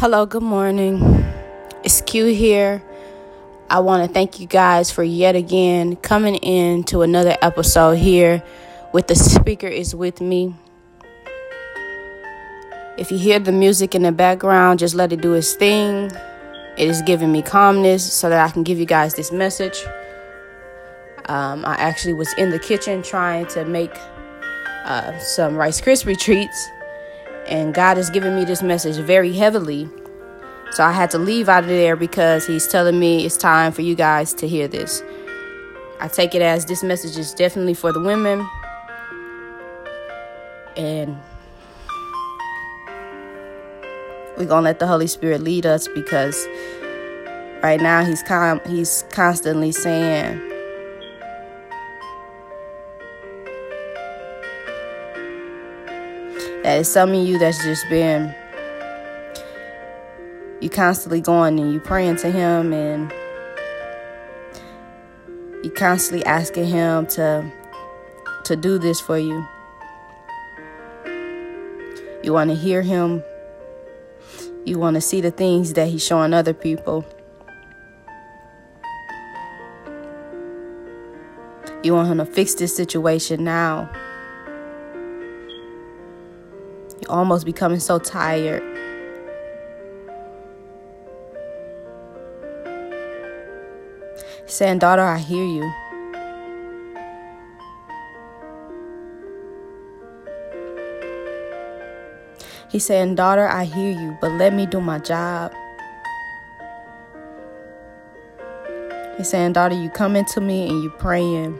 Hello, good morning. It's Q here. I want to thank you guys for yet again coming in to another episode here with the speaker is with me. If you hear the music in the background, just let it do its thing. It is giving me calmness so that I can give you guys this message. Um, I actually was in the kitchen trying to make uh, some Rice Krispie treats and God has given me this message very heavily. So I had to leave out of there because He's telling me it's time for you guys to hear this. I take it as this message is definitely for the women. And we're going to let the Holy Spirit lead us because right now He's, com- he's constantly saying, that is some of you that's just been you constantly going and you praying to him and you constantly asking him to to do this for you. You want to hear him. You want to see the things that he's showing other people. You want him to fix this situation now almost becoming so tired. saying, Daughter, I hear you. He's saying, Daughter, I hear you, but let me do my job. He's saying, Daughter, you coming to me and you praying.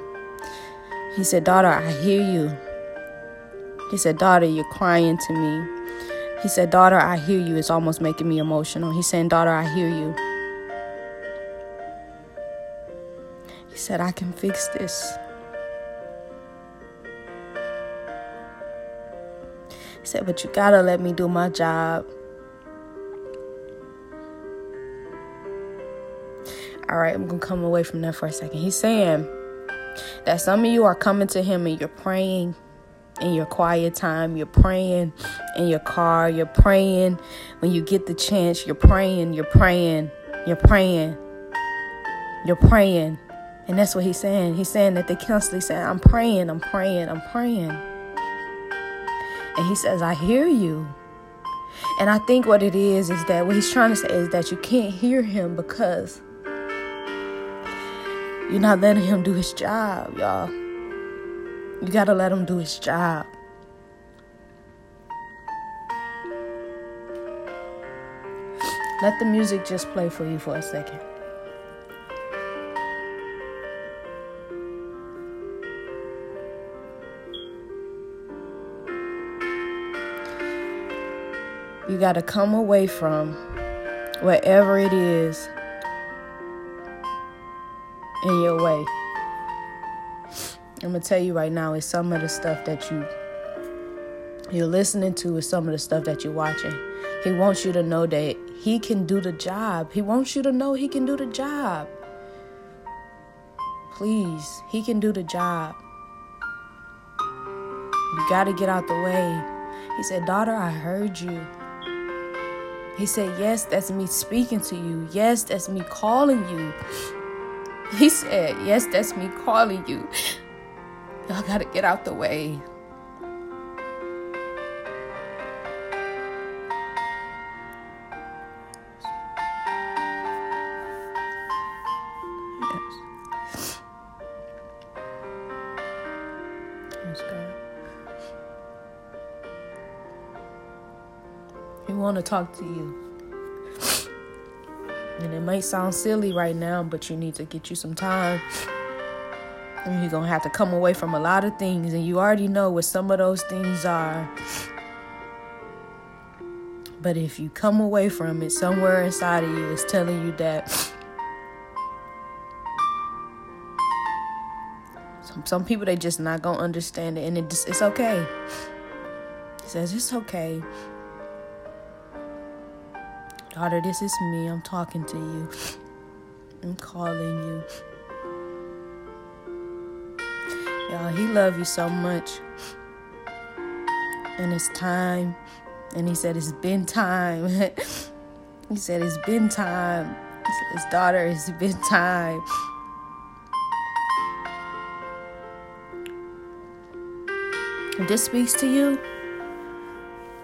He said, Daughter, I hear you. He said, Daughter, you're crying to me. He said, Daughter, I hear you. It's almost making me emotional. He's saying, Daughter, I hear you. He said, I can fix this. He said, But you gotta let me do my job. All right, I'm gonna come away from that for a second. He's saying that some of you are coming to him and you're praying in your quiet time, you're praying in your car, you're praying when you get the chance, you're praying, you're praying, you're praying, you're praying. And that's what he's saying. He's saying that they constantly say, I'm praying, I'm praying, I'm praying. And he says, I hear you. And I think what it is is that what he's trying to say is that you can't hear him because you're not letting him do his job, y'all. You got to let him do his job. Let the music just play for you for a second. You got to come away from whatever it is in your way. I'm gonna tell you right now, is some of the stuff that you you're listening to is some of the stuff that you're watching. He wants you to know that he can do the job. He wants you to know he can do the job. Please, he can do the job. You got to get out the way. He said, Daughter, I heard you. He said, Yes, that's me speaking to you. Yes, that's me calling you. He said, Yes, that's me calling you. Y'all gotta get out the way. Yes. He want to talk to you. And it might sound silly right now, but you need to get you some time you're going to have to come away from a lot of things, and you already know what some of those things are. But if you come away from it, somewhere inside of you is telling you that some, some people they just not gonna understand it, and it just, it's okay. He says it's okay. Daughter, this is me. I'm talking to you. I'm calling you. Y'all, he love you so much. And it's time. And he said it's been time. He said, It's been time. His daughter, it's been time. If this speaks to you,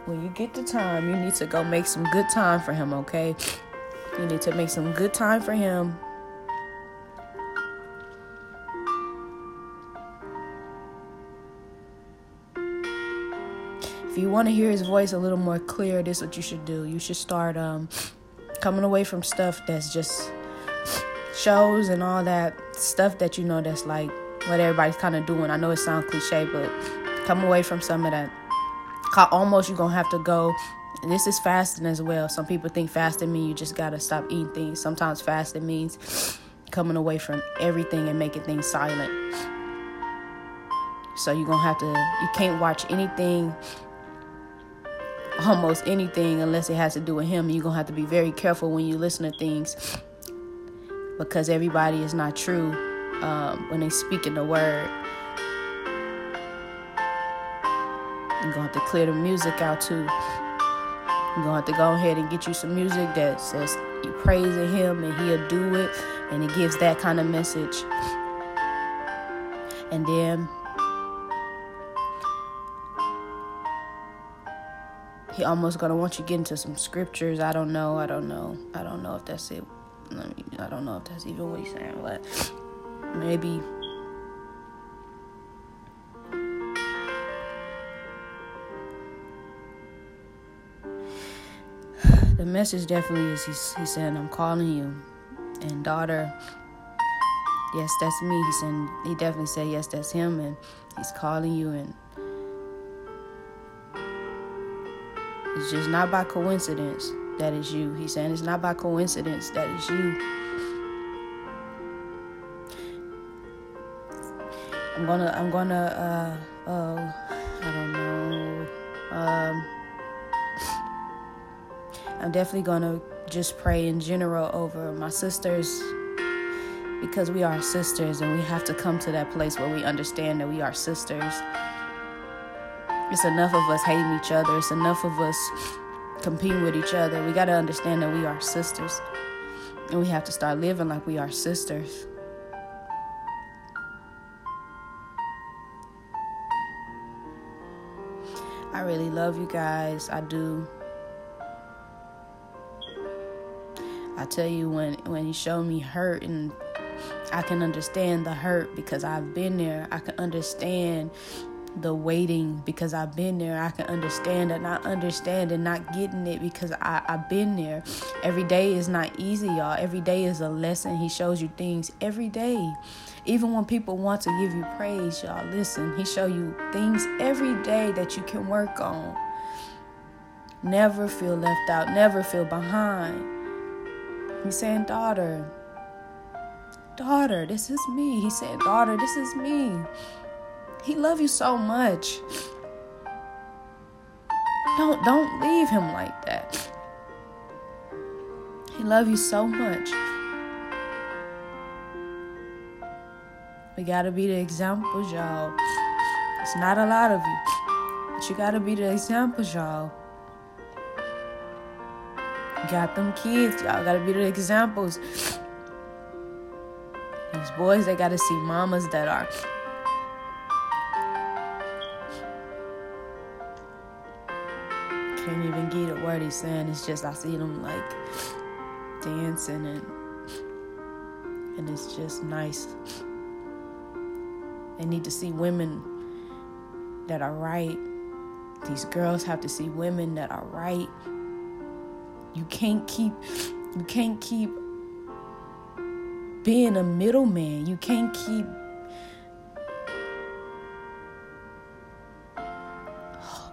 when you get the time, you need to go make some good time for him, okay? You need to make some good time for him. If you want to hear his voice a little more clear, this is what you should do. You should start um, coming away from stuff that's just shows and all that stuff that you know that's like what everybody's kind of doing. I know it sounds cliche, but come away from some of that almost you're gonna have to go this is fasting as well some people think fasting means you just gotta stop eating things sometimes fasting means coming away from everything and making things silent so you're gonna have to you can't watch anything almost anything unless it has to do with him you're gonna have to be very careful when you listen to things because everybody is not true um, when they speak in the word You're gonna have to clear the music out too. You're gonna have to go ahead and get you some music that says you praising him and he'll do it and it gives that kind of message. And then he almost gonna want you to get into some scriptures. I don't know. I don't know. I don't know if that's it. I, I don't know if that's even what he's saying, but maybe the message definitely is he's, he's saying, I'm calling you. And daughter, yes, that's me. He said, he definitely said, yes, that's him. And he's calling you. And it's just not by coincidence that is you. He's saying it's not by coincidence that is you. I'm gonna, I'm gonna, uh, uh, I don't know, um, I'm definitely to just pray in general over my sisters because we are sisters and we have to come to that place where we understand that we are sisters. It's enough of us hating each other, it's enough of us competing with each other. We got to understand that we are sisters and we have to start living like we are sisters. I really love you guys. I do. I tell you when when you show me hurt and I can understand the hurt because I've been there. I can understand the waiting because I've been there. I can understand and not understand and not getting it because I, I've been there. Every day is not easy, y'all. Every day is a lesson. He shows you things every day. Even when people want to give you praise, y'all, listen, he show you things every day that you can work on. Never feel left out, never feel behind. He's saying, Daughter, daughter, this is me. He said, Daughter, this is me. He love you so much. Don't don't leave him like that. He love you so much. We gotta be the examples, y'all. It's not a lot of you. But you gotta be the examples, y'all got them kids. Y'all gotta be the examples. These boys, they gotta see mamas that are can't even get a word he's saying. It's just I see them like dancing and and it's just nice. They need to see women that are right. These girls have to see women that are right. You can't keep you can't keep being a middleman. You can't keep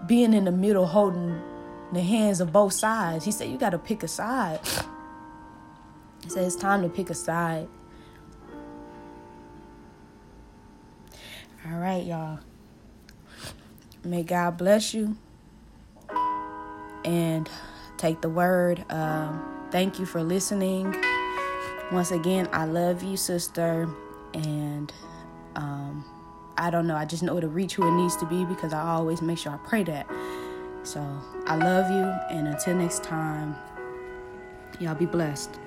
being in the middle holding the hands of both sides. He said you got to pick a side. He said it's time to pick a side. All right, y'all. May God bless you. And take the word. Um, thank you for listening. Once again, I love you, sister. And um, I don't know, I just know to reach who it needs to be because I always make sure I pray that. So I love you. And until next time, Y'all be blessed.